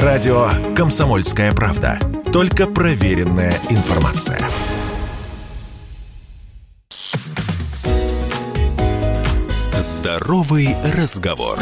Радио «Комсомольская правда». Только проверенная информация. Здоровый разговор.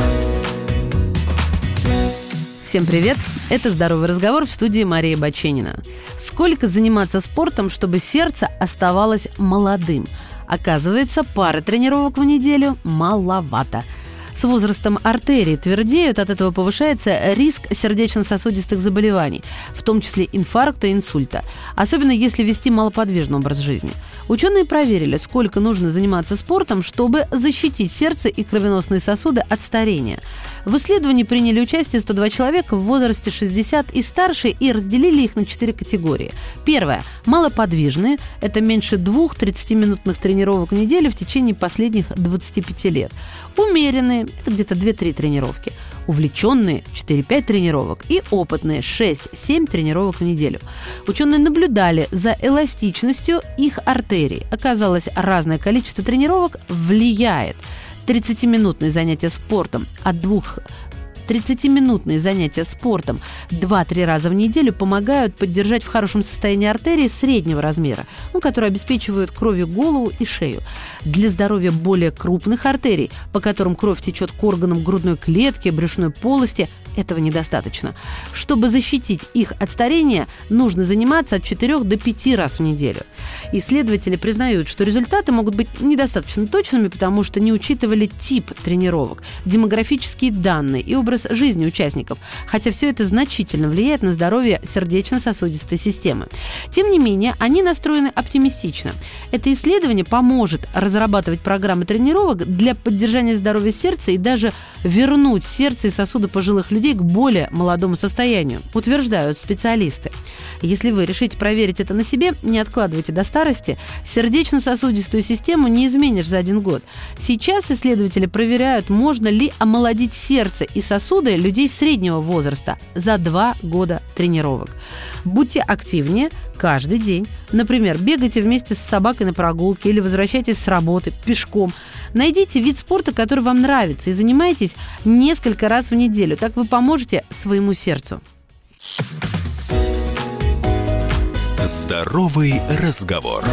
Всем привет! Это «Здоровый разговор» в студии Марии Баченина. Сколько заниматься спортом, чтобы сердце оставалось молодым? Оказывается, пары тренировок в неделю маловато – с возрастом артерии твердеют, от этого повышается риск сердечно-сосудистых заболеваний, в том числе инфаркта и инсульта, особенно если вести малоподвижный образ жизни. Ученые проверили, сколько нужно заниматься спортом, чтобы защитить сердце и кровеносные сосуды от старения. В исследовании приняли участие 102 человека в возрасте 60 и старше и разделили их на четыре категории. Первое. Малоподвижные. Это меньше двух 30-минутных тренировок в неделю в течение последних 25 лет. Умеренные – это где-то 2-3 тренировки. Увлеченные – 4-5 тренировок. И опытные – 6-7 тренировок в неделю. Ученые наблюдали за эластичностью их артерий. Оказалось, разное количество тренировок влияет 30-минутные занятия спортом от двух 30-минутные занятия спортом 2-3 раза в неделю помогают поддержать в хорошем состоянии артерии среднего размера, ну, которые обеспечивают кровью голову и шею. Для здоровья более крупных артерий, по которым кровь течет к органам грудной клетки, брюшной полости, этого недостаточно. Чтобы защитить их от старения, нужно заниматься от 4 до 5 раз в неделю. Исследователи признают, что результаты могут быть недостаточно точными, потому что не учитывали тип тренировок, демографические данные и образ жизни участников, хотя все это значительно влияет на здоровье сердечно-сосудистой системы. Тем не менее, они настроены оптимистично. Это исследование поможет разрабатывать программы тренировок для поддержания здоровья сердца и даже вернуть сердце и сосуды пожилых людей к более молодому состоянию, утверждают специалисты. Если вы решите проверить это на себе, не откладывайте до старости, сердечно-сосудистую систему не изменишь за один год. Сейчас исследователи проверяют, можно ли омолодить сердце и сосуды людей среднего возраста за два года тренировок. Будьте активнее каждый день. Например, бегайте вместе с собакой на прогулке или возвращайтесь с работы пешком. Найдите вид спорта, который вам нравится, и занимайтесь несколько раз в неделю. Так вы поможете своему сердцу. Здоровый разговор.